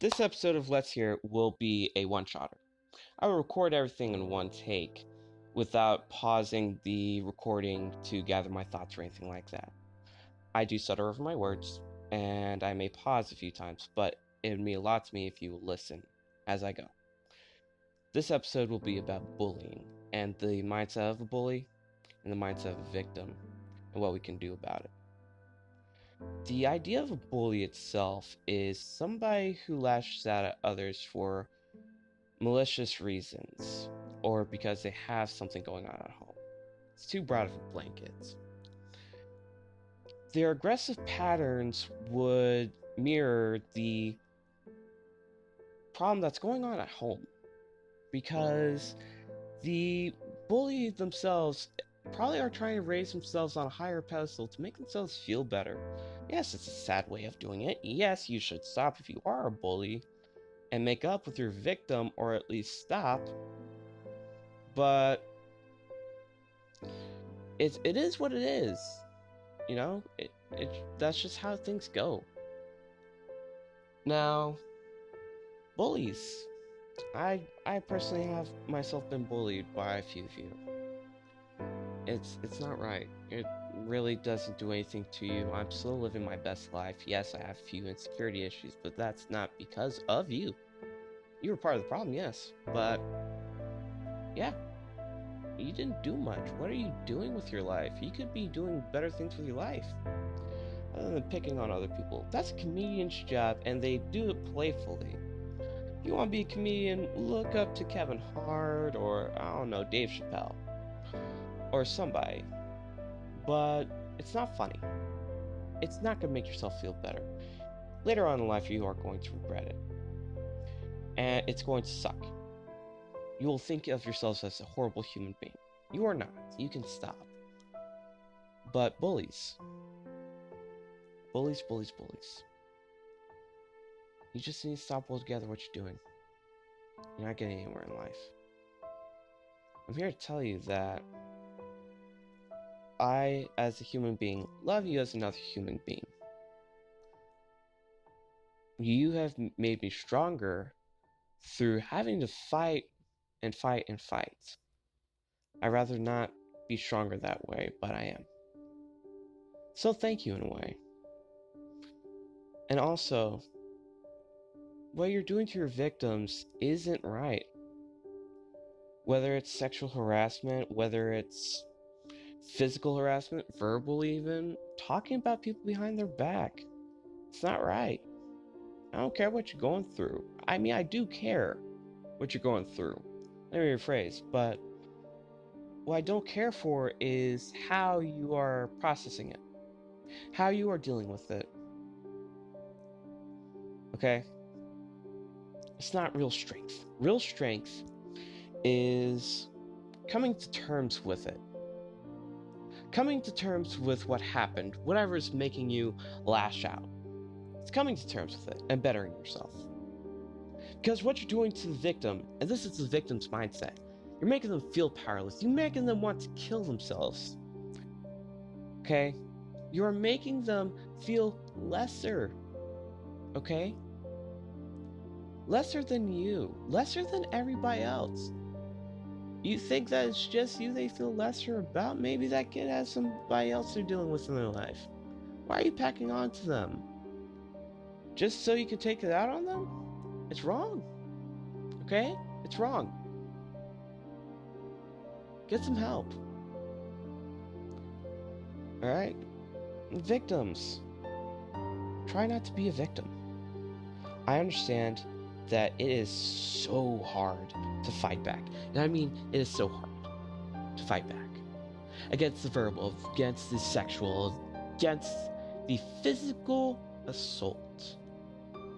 This episode of Let's Hear will be a one shotter. I will record everything in one take without pausing the recording to gather my thoughts or anything like that. I do stutter over my words, and I may pause a few times, but it would mean a lot to me if you listen as I go. This episode will be about bullying and the mindset of a bully and the mindset of a victim and what we can do about it. The idea of a bully itself is somebody who lashes out at others for malicious reasons or because they have something going on at home. It's too broad of a blanket. Their aggressive patterns would mirror the problem that's going on at home because the bully themselves probably are trying to raise themselves on a higher pedestal to make themselves feel better. Yes, it's a sad way of doing it. Yes, you should stop if you are a bully and make up with your victim or at least stop. But it's it is what it is. You know, it, it that's just how things go. Now, bullies. I I personally have myself been bullied by a few of you it's it's not right. It really doesn't do anything to you. I'm still living my best life. Yes, I have a few insecurity issues, but that's not because of you. You were part of the problem, yes, but yeah, you didn't do much. What are you doing with your life? You could be doing better things with your life other than picking on other people. That's a comedian's job, and they do it playfully. If you want to be a comedian, look up to Kevin Hart or, I don't know, Dave Chappelle or somebody, but it's not funny. It's not going to make yourself feel better. Later on in life, you are going to regret it. And it's going to suck. You will think of yourselves as a horrible human being. You are not. You can stop. But bullies. Bullies, bullies, bullies. You just need to stop altogether what you're doing. You're not getting anywhere in life. I'm here to tell you that I, as a human being, love you as another human being. You have made me stronger through having to fight and fight and fight. I'd rather not be stronger that way, but I am. So thank you in a way. And also, what you're doing to your victims isn't right. Whether it's sexual harassment, whether it's physical harassment, verbal even, talking about people behind their back. It's not right. I don't care what you're going through. I mean, I do care what you're going through. Let me rephrase, but what I don't care for is how you are processing it, how you are dealing with it. Okay? It's not real strength. Real strength is coming to terms with it coming to terms with what happened, whatever is making you lash out. It's coming to terms with it and bettering yourself. Because what you're doing to the victim, and this is the victim's mindset, you're making them feel powerless. You're making them want to kill themselves. Okay? You're making them feel lesser. Okay? Lesser than you, lesser than everybody else. You think that it's just you they feel lesser about? Maybe that kid has somebody else they're dealing with in their life. Why are you packing on to them? Just so you can take it out on them? It's wrong. Okay? It's wrong. Get some help. Alright? Victims. Try not to be a victim. I understand that it is so hard to fight back. And I mean, it is so hard to fight back against the verbal, against the sexual, against the physical assault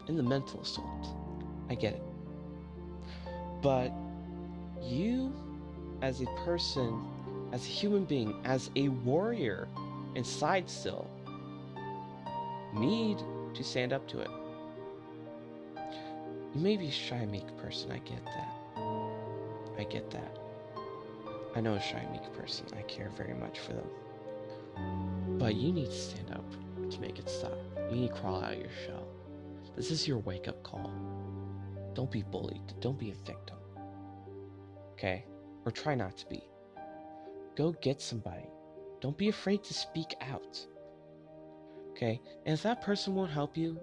and the mental assault. I get it. But you, as a person, as a human being, as a warrior inside still, need to stand up to it. You may be a shy, meek person, I get that. I get that. I know a shy, meek person. I care very much for them. But you need to stand up to make it stop. You need to crawl out of your shell. This is your wake up call. Don't be bullied. Don't be a victim. Okay? Or try not to be. Go get somebody. Don't be afraid to speak out. Okay? And if that person won't help you,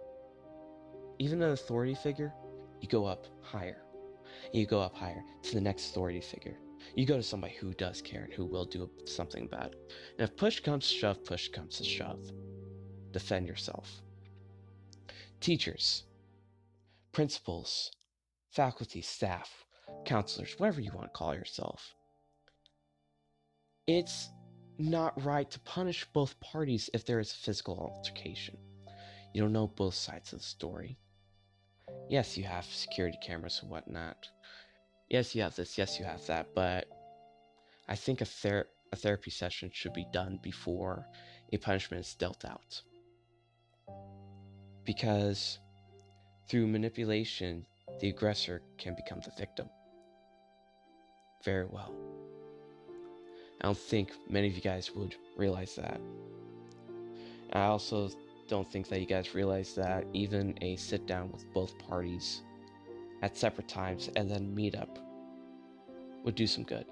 even an authority figure, you go up higher. You go up higher to the next authority figure. You go to somebody who does care and who will do something about it. And if push comes to shove, push comes to shove. Defend yourself. Teachers, principals, faculty, staff, counselors, whatever you want to call yourself. It's not right to punish both parties if there is a physical altercation. You don't know both sides of the story. Yes, you have security cameras and whatnot. Yes, you have this. Yes, you have that. But I think a, ther- a therapy session should be done before a punishment is dealt out. Because through manipulation, the aggressor can become the victim. Very well. I don't think many of you guys would realize that. I also don't think that you guys realize that even a sit down with both parties at separate times and then meet up would do some good.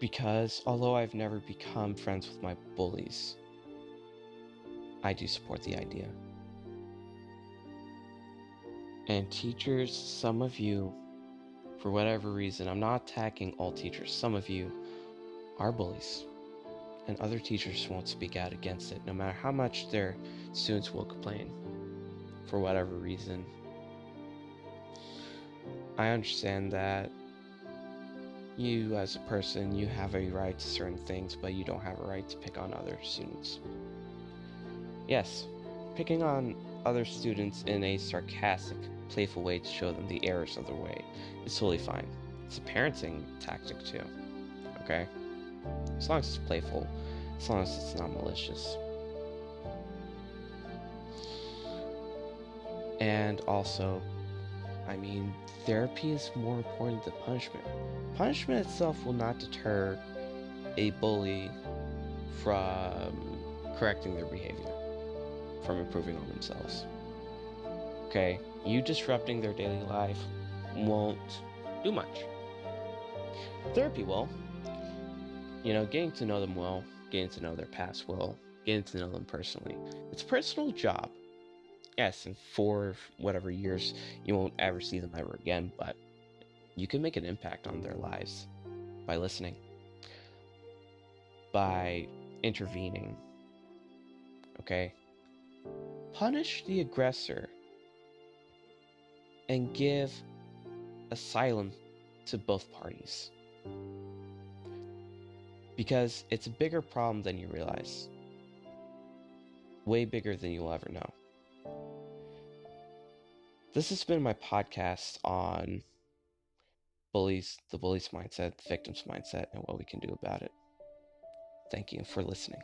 Because although I've never become friends with my bullies, I do support the idea. And teachers, some of you, for whatever reason, I'm not attacking all teachers, some of you are bullies and other teachers won't speak out against it, no matter how much their students will complain for whatever reason. I understand that you, as a person, you have a right to certain things, but you don't have a right to pick on other students. Yes, picking on other students in a sarcastic, playful way to show them the errors of their way is totally fine. It's a parenting tactic, too. Okay? As long as it's playful, as long as it's not malicious. And also, I mean, therapy is more important than punishment. Punishment itself will not deter a bully from correcting their behavior, from improving on themselves. Okay, you disrupting their daily life won't do much. Therapy will, you know, getting to know them well, getting to know their past well, getting to know them personally. It's a personal job. Yes, and for whatever years you won't ever see them ever again, but you can make an impact on their lives by listening, by intervening. Okay? Punish the aggressor and give asylum to both parties because it's a bigger problem than you realize. Way bigger than you'll ever know. This has been my podcast on bullies, the bully's mindset, the victim's mindset, and what we can do about it. Thank you for listening.